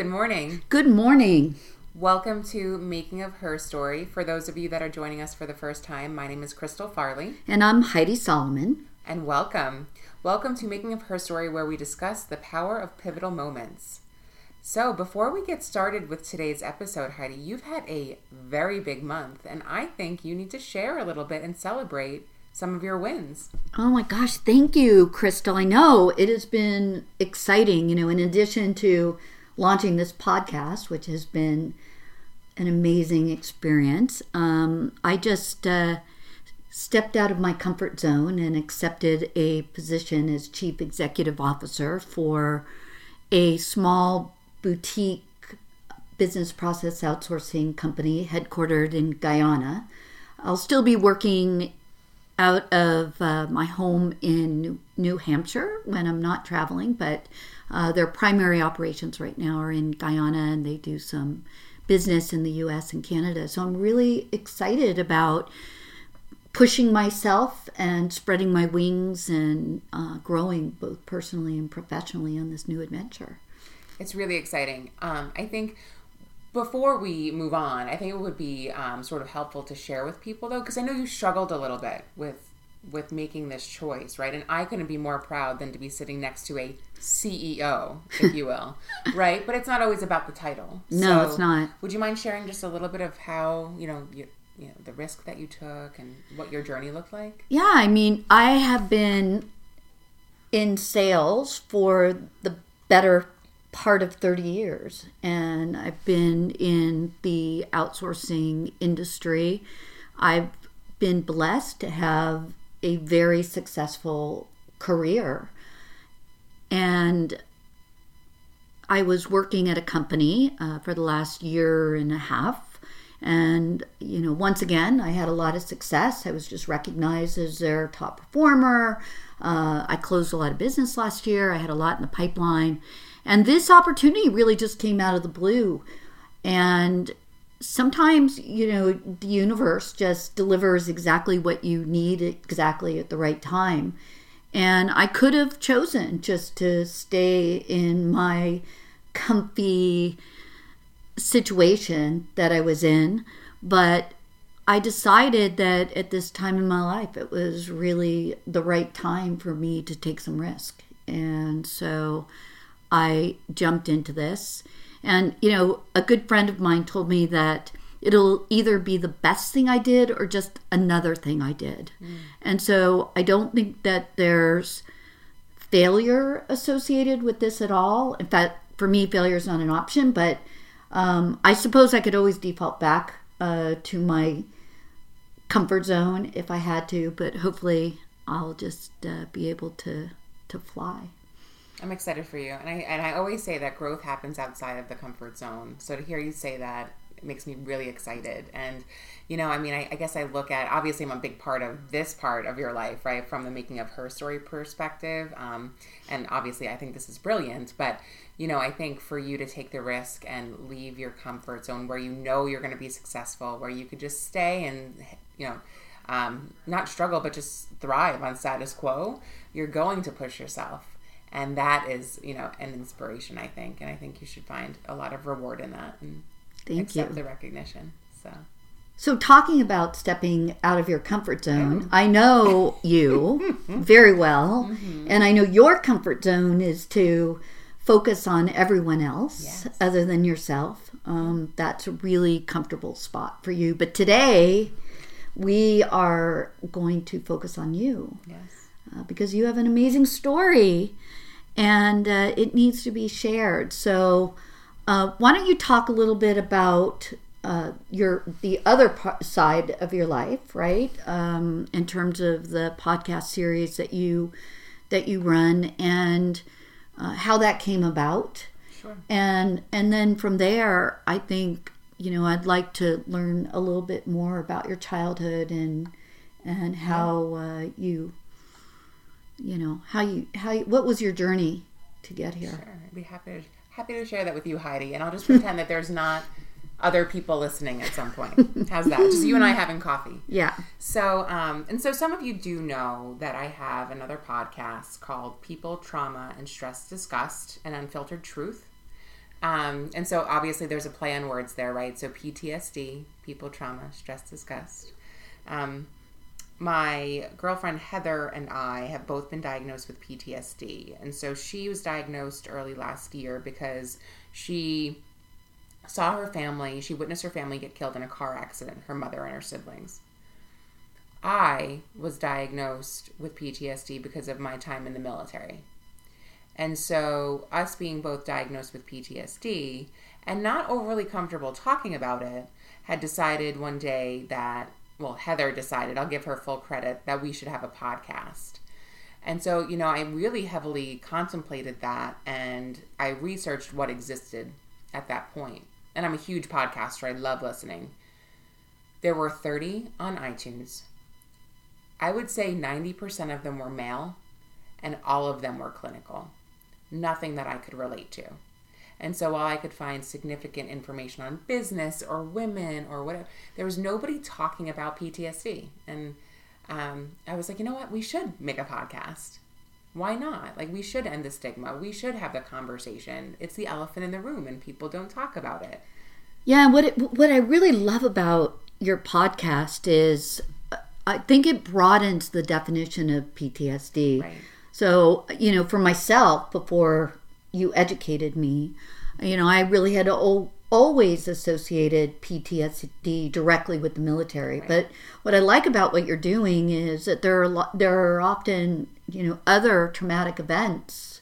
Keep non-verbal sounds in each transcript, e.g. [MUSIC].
Good morning. Good morning. Welcome to Making of Her Story. For those of you that are joining us for the first time, my name is Crystal Farley. And I'm Heidi Solomon. And welcome. Welcome to Making of Her Story, where we discuss the power of pivotal moments. So, before we get started with today's episode, Heidi, you've had a very big month, and I think you need to share a little bit and celebrate some of your wins. Oh my gosh, thank you, Crystal. I know it has been exciting, you know, in addition to launching this podcast, which has been an amazing experience. Um, I just uh, stepped out of my comfort zone and accepted a position as chief executive officer for a small boutique business process outsourcing company headquartered in Guyana. I'll still be working out of uh, my home in New Hampshire when I'm not traveling, but uh, their primary operations right now are in Guyana and they do some business in the US and Canada. So I'm really excited about pushing myself and spreading my wings and uh, growing both personally and professionally on this new adventure. It's really exciting. Um, I think before we move on, I think it would be um, sort of helpful to share with people though, because I know you struggled a little bit with with making this choice, right? And I couldn't be more proud than to be sitting next to a CEO, if you will, [LAUGHS] right? But it's not always about the title. No, so it's not. Would you mind sharing just a little bit of how you know you, you know the risk that you took and what your journey looked like? Yeah, I mean, I have been in sales for the better part of 30 years and I've been in the outsourcing industry. I've been blessed to have a very successful career. And I was working at a company uh, for the last year and a half. And, you know, once again, I had a lot of success. I was just recognized as their top performer. Uh, I closed a lot of business last year. I had a lot in the pipeline. And this opportunity really just came out of the blue. And sometimes, you know, the universe just delivers exactly what you need exactly at the right time. And I could have chosen just to stay in my comfy situation that I was in, but I decided that at this time in my life it was really the right time for me to take some risk. And so I jumped into this. And, you know, a good friend of mine told me that it'll either be the best thing I did or just another thing I did. Mm. And so I don't think that there's failure associated with this at all. In fact, for me, failure is not an option, but um, I suppose I could always default back uh, to my comfort zone if I had to, but hopefully I'll just uh, be able to to fly. I'm excited for you, and I and I always say that growth happens outside of the comfort zone. So to hear you say that it makes me really excited. And you know, I mean, I, I, guess I look at obviously I'm a big part of this part of your life, right, from the making of her story perspective. Um, and obviously, I think this is brilliant. But you know, I think for you to take the risk and leave your comfort zone where you know you're going to be successful, where you could just stay and you know. Um, not struggle, but just thrive on status quo. You're going to push yourself and that is you know an inspiration i think. And i think you should find a lot of reward in that and Thank accept you. the recognition so. So talking about stepping out of your comfort zone i know [LAUGHS] you very well. Mm-hmm. and i know your comfort zone is to focus on everyone else yes. other than yourself. Um, that's a really comfortable spot for you. But today we are going to focus on you. Yes. Uh, because you have an amazing story and uh, it needs to be shared. So, uh, why don't you talk a little bit about uh, your the other part, side of your life, right? Um, in terms of the podcast series that you that you run and uh, how that came about. Sure. And and then from there, I think you know I'd like to learn a little bit more about your childhood and and how uh, you you know how you how you, what was your journey to get here? Sure i'd be happy to happy to share that with you heidi and i'll just pretend that there's not other people listening at some point. How's that? Just you and i having coffee. Yeah. So um and so some of you do know that i have another podcast called people trauma and stress discussed and unfiltered truth. Um, and so obviously there's a play on words there, right? So PTSD, people trauma, stress, discussed. Um, my girlfriend Heather and I have both been diagnosed with PTSD. And so she was diagnosed early last year because she saw her family, she witnessed her family get killed in a car accident, her mother and her siblings. I was diagnosed with PTSD because of my time in the military. And so, us being both diagnosed with PTSD and not overly comfortable talking about it, had decided one day that, well, Heather decided, I'll give her full credit, that we should have a podcast. And so, you know, I really heavily contemplated that and I researched what existed at that point. And I'm a huge podcaster, I love listening. There were 30 on iTunes. I would say 90% of them were male and all of them were clinical. Nothing that I could relate to. And so while I could find significant information on business or women or whatever, there was nobody talking about PTSD. And um, I was like, you know what? We should make a podcast. Why not? Like, we should end the stigma. We should have the conversation. It's the elephant in the room, and people don't talk about it. Yeah, what it, what I really love about your podcast is I think it broadens the definition of PTSD. Right. So, you know, for myself, before you educated me, you know, I really had al- always associated PTSD directly with the military. But what I like about what you're doing is that there are lo- there are often, you know, other traumatic events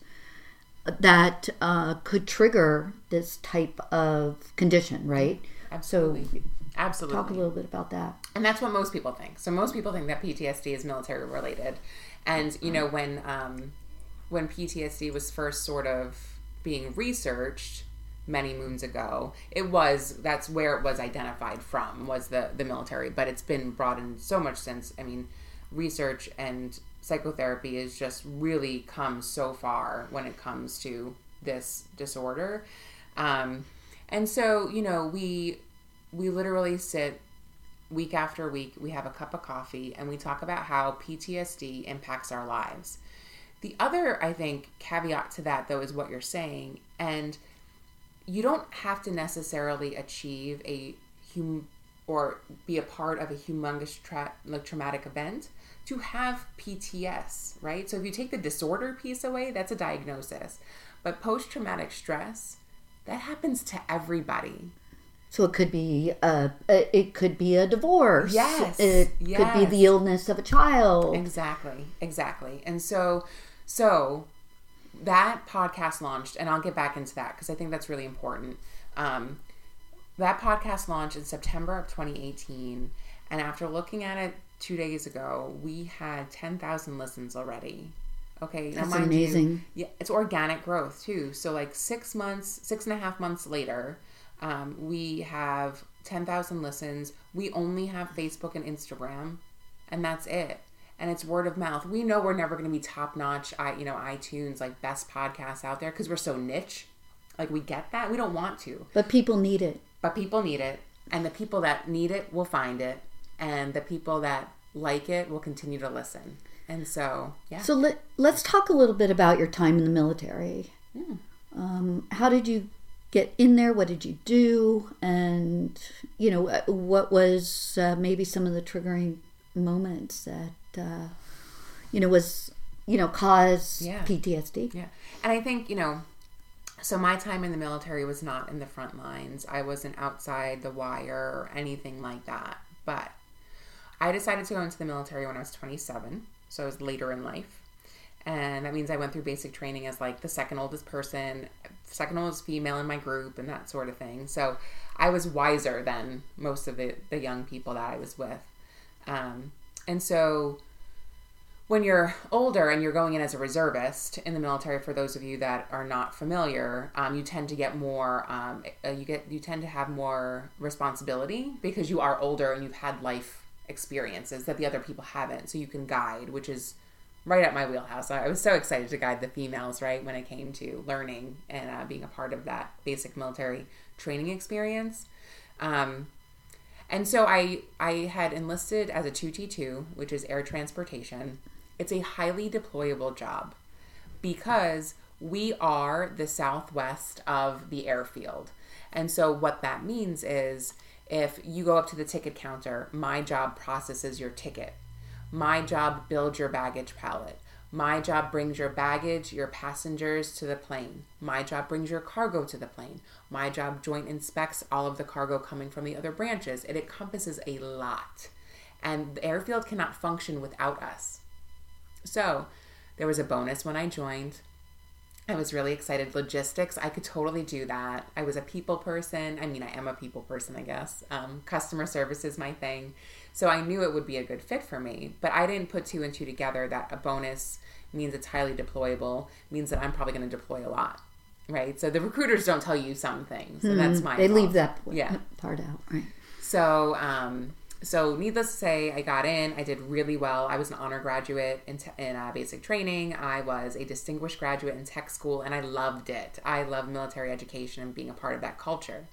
that uh, could trigger this type of condition, right? Absolutely. So, Absolutely. talk a little bit about that. And that's what most people think. So most people think that PTSD is military related. And you know when um, when PTSD was first sort of being researched many moons ago, it was that's where it was identified from was the the military. But it's been broadened so much since. I mean, research and psychotherapy has just really come so far when it comes to this disorder. Um, and so you know we we literally sit week after week, we have a cup of coffee and we talk about how PTSD impacts our lives. The other, I think, caveat to that, though, is what you're saying. And you don't have to necessarily achieve a hum or be a part of a humongous tra- like traumatic event to have PTS, right? So if you take the disorder piece away, that's a diagnosis. But post traumatic stress, that happens to everybody. So it could be a, it could be a divorce. Yes, It could be the illness of a child. Exactly, exactly. And so, so that podcast launched, and I'll get back into that because I think that's really important. Um, that podcast launched in September of 2018, and after looking at it two days ago, we had 10,000 listens already. Okay, That's mind you, amazing. yeah, it's organic growth too. So like six months, six and a half months later, um, we have 10,000 listens. We only have Facebook and Instagram, and that's it. And it's word of mouth. We know we're never going to be top notch, I you know, iTunes like best podcasts out there because we're so niche. Like we get that. We don't want to, But people need it. but people need it, and the people that need it will find it, and the people that like it will continue to listen. And so, yeah. So let, let's talk a little bit about your time in the military. Hmm. Um, how did you get in there? What did you do? And, you know, uh, what was uh, maybe some of the triggering moments that, uh, you know, was, you know, cause Yeah. PTSD? Yeah. And I think, you know, so my time in the military was not in the front lines. I wasn't outside the wire or anything like that. But I decided to go into the military when I was 27. So I was later in life. And that means I went through basic training as like the second oldest person, second oldest female in my group, and that sort of thing. So I was wiser than most of the, the young people that I was with. Um, and so when you're older and you're going in as a reservist in the military, for those of you that are not familiar, um, you tend to get more. Um, uh, you get you tend to have more responsibility because you are older and you've had life experiences that the other people haven't. So you can guide, which is right at my wheelhouse. I was so excited to guide the females right when it came to learning and uh, being a part of that basic military training experience. Um, and so I I had enlisted as a 2T2, which is air transportation. It's a highly deployable job because we are the southwest of the airfield. And so, what that means is if you go up to the ticket counter, my job processes your ticket. My job builds your baggage pallet. My job brings your baggage, your passengers to the plane. My job brings your cargo to the plane. My job joint inspects all of the cargo coming from the other branches. It encompasses a lot. And the airfield cannot function without us. So, there was a bonus when I joined. I was really excited. Logistics, I could totally do that. I was a people person. I mean, I am a people person, I guess. Um, customer service is my thing. So I knew it would be a good fit for me. But I didn't put two and two together that a bonus means it's highly deployable, means that I'm probably going to deploy a lot. Right. So the recruiters don't tell you some things. And that's my They fault. leave that Yeah. part out, right? So, um, so needless to say, I got in. I did really well. I was an honor graduate in, te- in uh, basic training. I was a distinguished graduate in tech school, and I loved it. I love military education and being a part of that culture.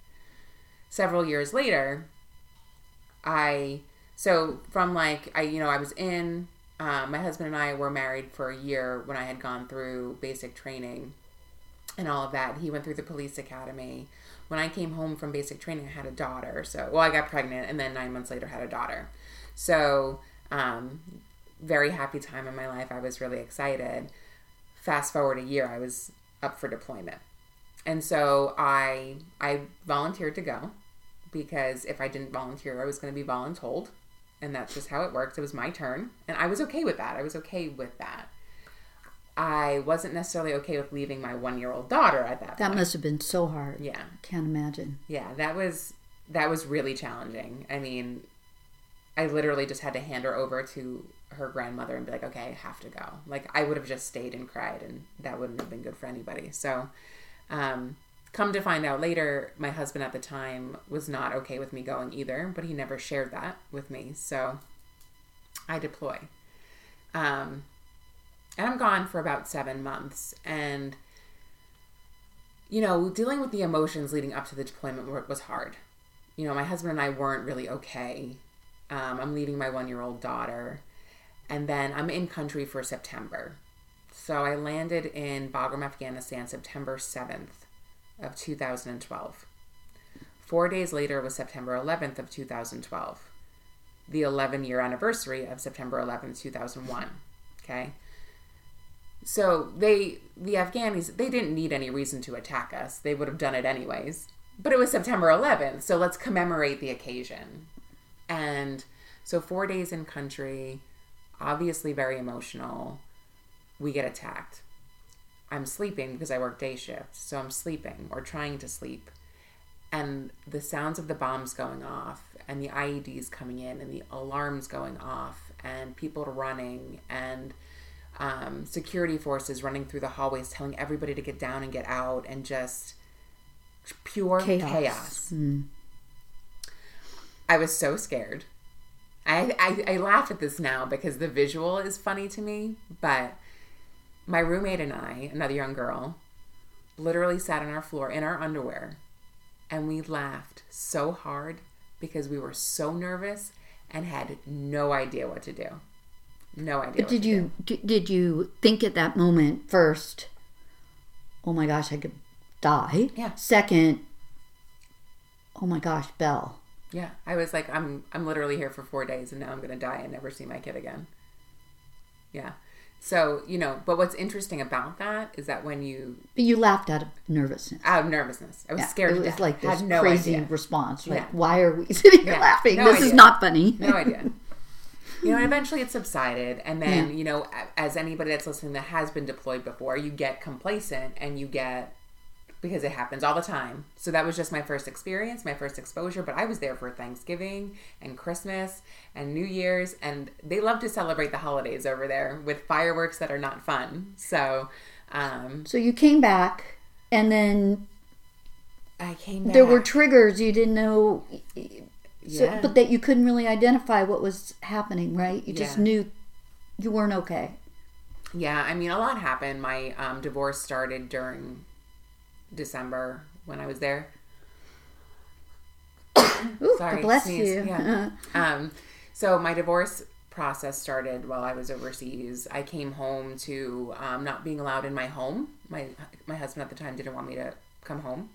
Several years later, I so from like I you know I was in. Uh, my husband and I were married for a year when I had gone through basic training and all of that. He went through the police academy. When I came home from basic training, I had a daughter. So, well, I got pregnant and then nine months later had a daughter. So, um, very happy time in my life. I was really excited. Fast forward a year, I was up for deployment. And so I I volunteered to go because if I didn't volunteer, I was going to be voluntold. And that's just how it worked. It was my turn. And I was okay with that. I was okay with that. I wasn't necessarily okay with leaving my one year old daughter at that That point. must have been so hard. Yeah. Can't imagine. Yeah, that was that was really challenging. I mean, I literally just had to hand her over to her grandmother and be like, "Okay, I have to go." Like I would have just stayed and cried and that wouldn't have been good for anybody. So, um come to find out later, my husband at the time was not okay with me going either, but he never shared that with me. So, I deploy. Um and I'm gone for about 7 months and you know, dealing with the emotions leading up to the deployment was hard. You know, my husband and I weren't really okay. Um, I'm leaving my one year old daughter, and then I'm in country for September. So I landed in Bagram, Afghanistan, September 7th of 2012. Four days later was September 11th of 2012, the 11 year anniversary of September 11th, 2001. Okay. So they, the Afghanis, they didn't need any reason to attack us. They would have done it anyways. But it was September 11th, so let's commemorate the occasion. And so four days in country, obviously very emotional. We get attacked. I'm sleeping because I work day shifts, so I'm sleeping or trying to sleep. And the sounds of the bombs going off, and the IEDs coming in, and the alarms going off, and people running, and um, security forces running through the hallways telling everybody to get down and get out, and just pure Chaos. chaos. I was so scared. I, I, I laugh at this now because the visual is funny to me, but my roommate and I, another young girl, literally sat on our floor in our underwear and we laughed so hard because we were so nervous and had no idea what to do. No idea. But did you d- did you think at that moment first, oh my gosh, I could die? Yeah. Second, oh my gosh, Belle. Yeah, I was like, I'm I'm literally here for four days, and now I'm gonna die and never see my kid again. Yeah. So you know, but what's interesting about that is that when you But you laughed out of nervousness. out of nervousness, I was scared. It was death. like this no crazy idea. response. Like, Yeah. why are we [LAUGHS] sitting here Yeah. laughing? No this is not funny. no idea. [LAUGHS] You know, and eventually it subsided, and then you know, as anybody that's listening that has been deployed before, you get complacent and you get because it happens all the time. So that was just my first experience, my first exposure. But I was there for Thanksgiving and Christmas and New Year's, and they love to celebrate the holidays over there with fireworks that are not fun. So um, So you came back, and then I came back. there were triggers you didn't know, so, Yeah. but that you couldn't really identify what was happening. Right? You just Yeah. knew you weren't okay. Yeah, I mean, a lot happened. My um, divorce started during December when I was there. [COUGHS] Ooh, Sorry, bless sneeze. you. Yeah. [LAUGHS] um, so my divorce process started while I was overseas. I came home to um, not being allowed in my home. My my husband at the time didn't want me to come home.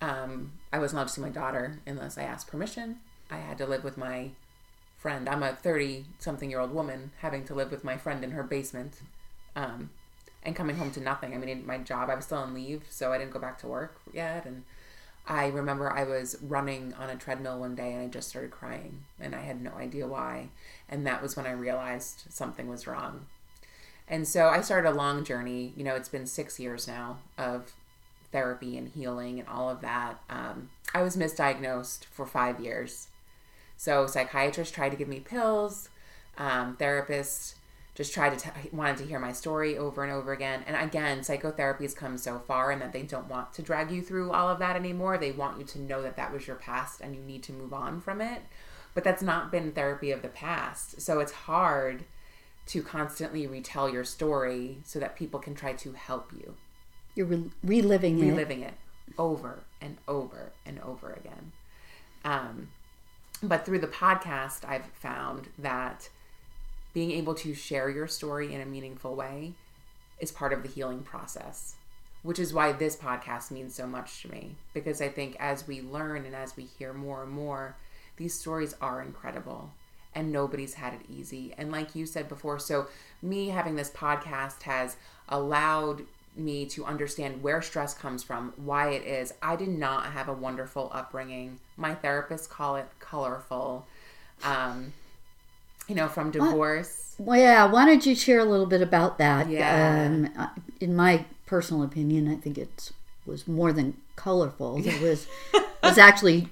Um, I wasn't allowed to see my daughter unless I asked permission. I had to live with my friend. I'm a 30 something year old woman having to live with my friend in her basement um, and coming home to nothing. I mean, my job, I was still on leave, so I didn't go back to work yet. And I remember I was running on a treadmill one day and I just started crying and I had no idea why. And that was when I realized something was wrong. And so I started a long journey. You know, it's been six years now of therapy and healing and all of that. Um, I was misdiagnosed for five years. So psychiatrists tried to give me pills, um, therapists just tried to t- wanted to hear my story over and over again. And again, psychotherapy has come so far in that they don't want to drag you through all of that anymore. They want you to know that that was your past and you need to move on from it. But that's not been therapy of the past. So it's hard to constantly retell your story so that people can try to help you. You're re- reliving it. Reliving it over and over and over again. Um, but through the podcast, I've found that being able to share your story in a meaningful way is part of the healing process, which is why this podcast means so much to me. Because I think as we learn and as we hear more and more, these stories are incredible and nobody's had it easy. And like you said before, so me having this podcast has allowed me to understand where stress comes from, why it is. I did not have a wonderful upbringing. My therapists call it colorful. Um, you know, from divorce. Well, yeah. Why don't you share a little bit about that? Yeah. Um, uh, in my personal opinion, I think it was more than colorful. It [LAUGHS] was It was actually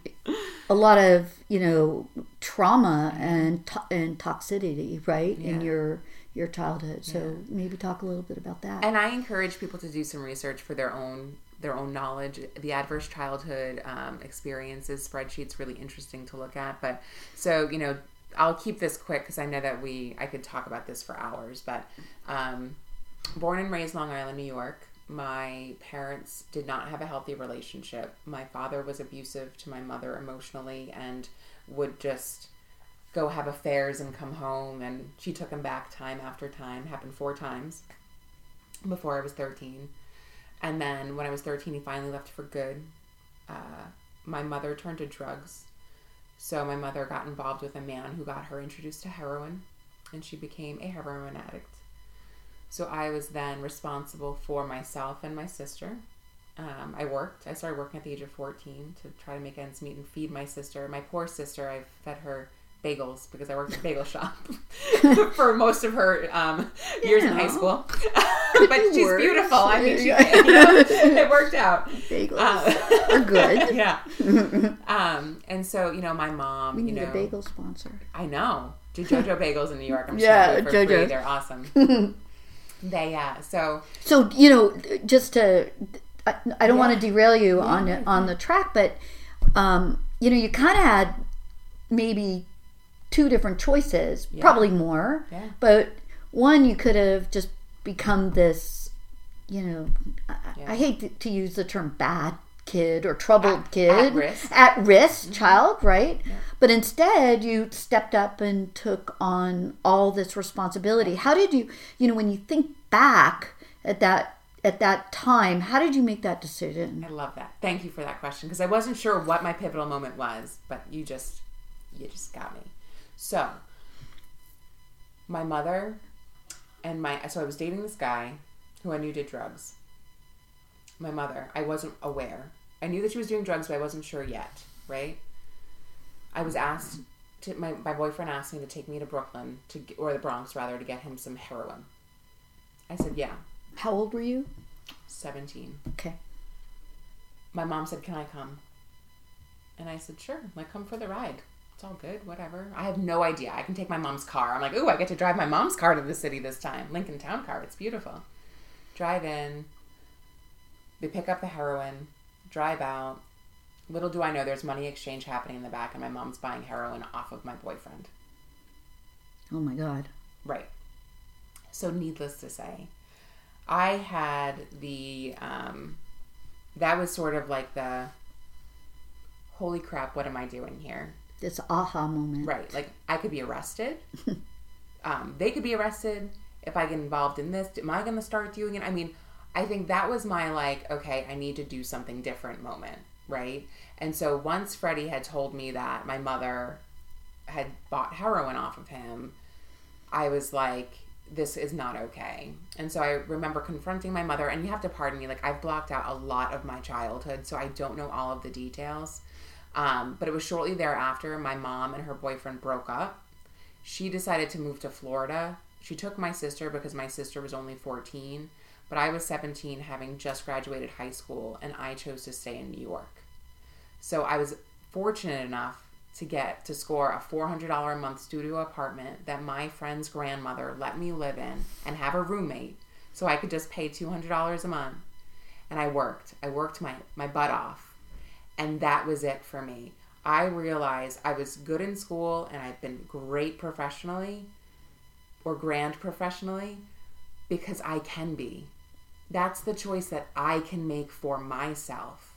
a lot of you know trauma and to- and toxicity, right, in your your childhood. So maybe talk a little bit about that. And I encourage people to do some research for their own their own knowledge. The adverse childhood um, experiences spreadsheet's really interesting to look at. But so you know, I'll keep this quick because I know that we I could talk about this for hours. But um, born and raised Long Island, New York. My parents did not have a healthy relationship. My father was abusive to my mother emotionally and would just go have affairs and come home and she took him back time after time happened four times before i was 13 and then when i was 13 he finally left for good uh, my mother turned to drugs so my mother got involved with a man who got her introduced to heroin and she became a heroin addict so i was then responsible for myself and my sister um, I worked. I started working at the age of 14 to try to make ends meet and feed my sister. My poor sister, I fed her bagels because I worked at a bagel [LAUGHS] shop [LAUGHS] for most of her um, years in high school. [LAUGHS] but she's works. beautiful. I mean, she, Yeah. you know, it worked out. Bagels Uh, are good. yeah. Um, and so, you know, my mom, We you need know, a bagel sponsor. I know. Do JoJo Bagels in New York. I'm Yeah, sure for free. They're awesome. they, uh, so, So you know, just to, I, I don't want to derail you on yeah, on the track, but um, you know, you kind of had maybe two different choices, probably more. Yeah. But one, you could have just become this, you know, I, Yeah. I hate to, to use the term bad kid or troubled At- kid at risk. Mm-hmm. at risk child right but instead you stepped up and took on all this responsibility how did you you know when you think back at that at that time how did you make that decision I love that. Thank you for that question because I wasn't sure what my pivotal moment was, but you just you just got me. So, my mother and my so I was dating this guy who I knew did drugs. My mother, I wasn't aware. I knew that she was doing drugs, but I wasn't sure yet, right? I was asked to my my boyfriend asked me to take me to Brooklyn to or the Bronx rather to get him some heroin. I said, "Yeah." how old were you 17 okay my mom said, Can I come? And I said, Sure, like come for the ride. It's all good, whatever. I have no idea. I can take my mom's car. I'm like, Ooh, I get to drive my mom's car to the city this time. Lincoln Town car. It's beautiful. Drive in. They pick up the heroin, drive out. Little do I know there's money exchange happening in the back, and my mom's buying heroin off of my boyfriend. oh my god Right. So, needless to say, I had the, um, that was sort of like the, holy crap, what am I doing here? This aha moment Right. Like, I could be arrested. [LAUGHS] um, they could be arrested if I get involved in this. Am I going to start doing it? I mean, I think that was my like, okay, I need to do something different moment, right? And so once Freddie had told me that my mother had bought heroin off of him, I was like, this is not okay. And so I remember confronting my mother, and you have to pardon me, like, I've blocked out a lot of my childhood, so I don't know all of the details. Um, but it was shortly thereafter my mom and her boyfriend broke up. She decided to move to Florida. She took my sister because my sister was only 14, but I was 17, having just graduated high school, and I chose to stay in New York. So I was fortunate enough to get to score a $400 a month studio apartment that my friend's grandmother let me live in and have a roommate so I could just pay $200 a month. And I worked. I worked my, my butt off. And that was it for me. I realized I was good in school and I've been great professionally or grand professionally because I can be. That's the choice that I can make for myself.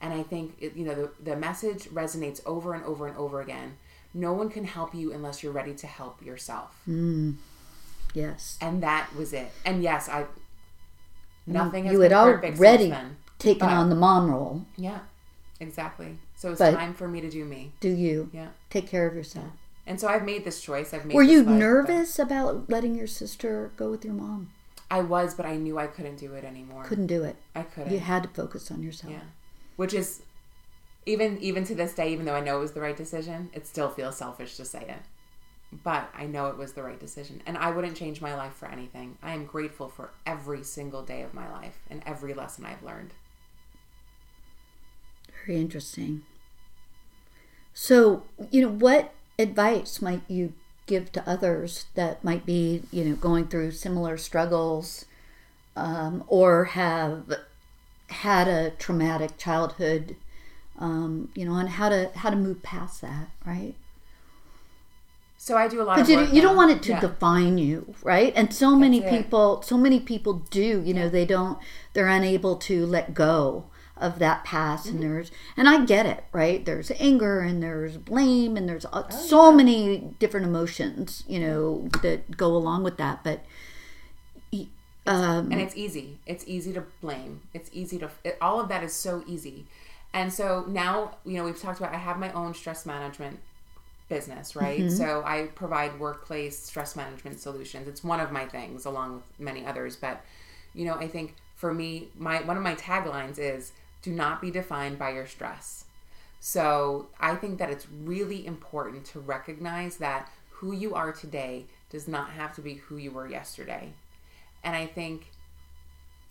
And I think, it, you know, the, the message resonates over and over and over again. No one can help you unless you're ready to help yourself. Mm. Yes. And that was it. And yes, I, nothing has you been had perfect already since then. taken But- on the mom role. Yeah, exactly. So it's But- time for me to do me. Do you Yeah. take care of yourself? And so I've made this choice. I've made. Were you life, but nervous about letting your sister go with your mom? I was, but I knew I couldn't do it anymore. Couldn't do it. I couldn't. You had to focus on yourself. Yeah, which is even even to this day, even though I know it was the right decision, it still feels selfish to say it. But I know it was the right decision, and I wouldn't change my life for anything. I am grateful for every single day of my life and every lesson I've learned. Very interesting. So, you know, what advice might you give to others that might be, you know, going through similar struggles um, or have had a traumatic childhood, um, you know, on how to how to move past that, right? So I do a lot of you, you don't want it to Yeah. define you, right? And so many people, so many people do. You know, they don't. They're unable to let go of that past, Mm-hmm. and there's, and I get it, right? There's anger, and there's blame, and there's uh, Oh, so many different emotions, you know, that go along with that. But, um, and it's easy it's easy to blame it's easy to it, all of that is so easy and so now you know we've talked about i have my own stress management business right so i provide workplace stress management solutions it's one of my things along with many others but you know i think for me my one of my taglines is do not be defined by your stress so I think that it's really important to recognize that who you are today does not have to be who you were yesterday. And I think,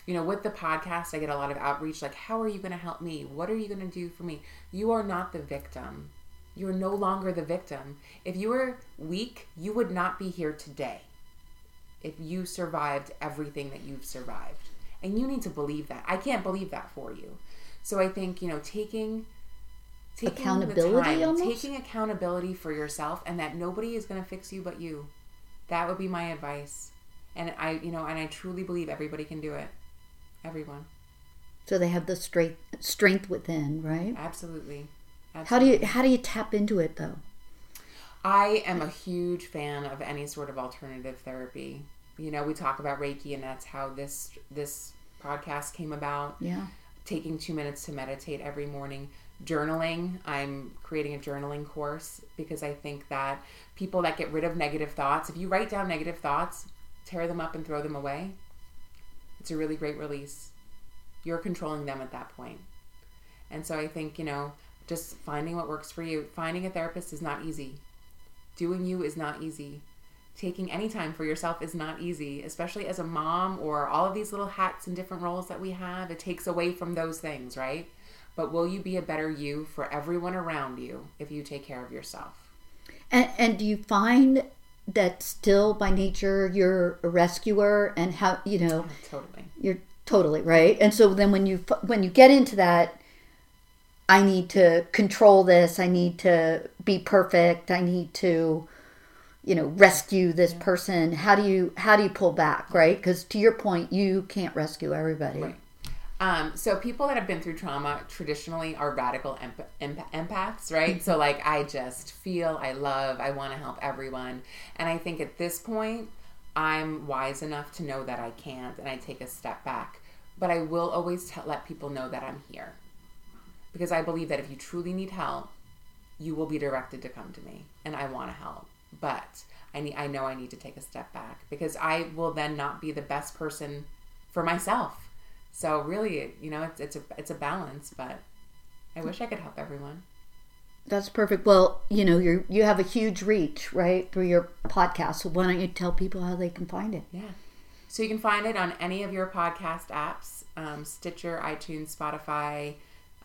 you know, with the podcast, I get a lot of outreach like, how are you going to help me? What are you going to do for me? You are not the victim. You are no longer the victim. If you were weak, you would not be here today if you survived everything that you've survived. And you need to believe that. I can't believe that for you. So I think, you know, taking taking Accountability time, taking accountability for yourself and that nobody is going to fix you but you. That would be my advice. And I, you know, and I truly believe everybody can do it. Everyone. so they have the strength strength within, right? Absolutely. How do you how do you tap into it though? I am a huge fan of any sort of alternative therapy. You know, we talk about Reiki, and that's how this this podcast came about. Yeah. Taking two minutes to meditate every morning, journaling. I'm creating a journaling course because I think that people that get rid of negative thoughts, if you write down negative thoughts, tear them up and throw them away, it's a really great release. You're controlling them at that point. And so I think, you know, just finding what works for you. Finding a therapist is not easy. Doing you is not easy. Taking any time for yourself is not easy, especially as a mom or all of these little hats and different roles that we have. It takes away from those things, right? But will you be a better you for everyone around you if you take care of yourself? And, and do you find that still by nature you're a rescuer and how you know oh, Totally. you're totally right and so then when you when you get into that i need to control this i need to be perfect i need to you know rescue this person how do you how do you pull back right because to your point you can't rescue everybody Right. Um, so people that have been through trauma traditionally are radical emp- emp- empaths, right? so like I just feel, I love, I want to help everyone, and I think at this point I'm wise enough to know that I can't, and I take a step back. But I will always t- let people know that I'm here, because I believe that if you truly need help, you will be directed to come to me, and I want to help. But I need, I know I need to take a step back because I will then not be the best person for myself. So really, you know, it's it's a it's a balance, but I wish I could help everyone. That's perfect. Well, you know, you you have a huge reach, right, through your podcast. So why don't you tell people how they can find it? Yeah. So you can find it on any of your podcast apps, um, Stitcher, iTunes, Spotify,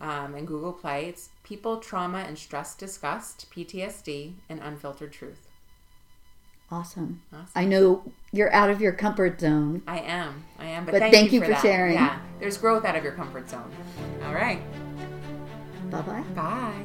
um, and Google Play. It's People, Trauma, and Stress Discussed, PTSD, and Unfiltered Truth. Awesome. Awesome. I know you're out of your comfort zone. I am. I am. But, But thank, thank you you for, for sharing. Yeah. There's growth out of your comfort zone. All right. Bye bye. Bye.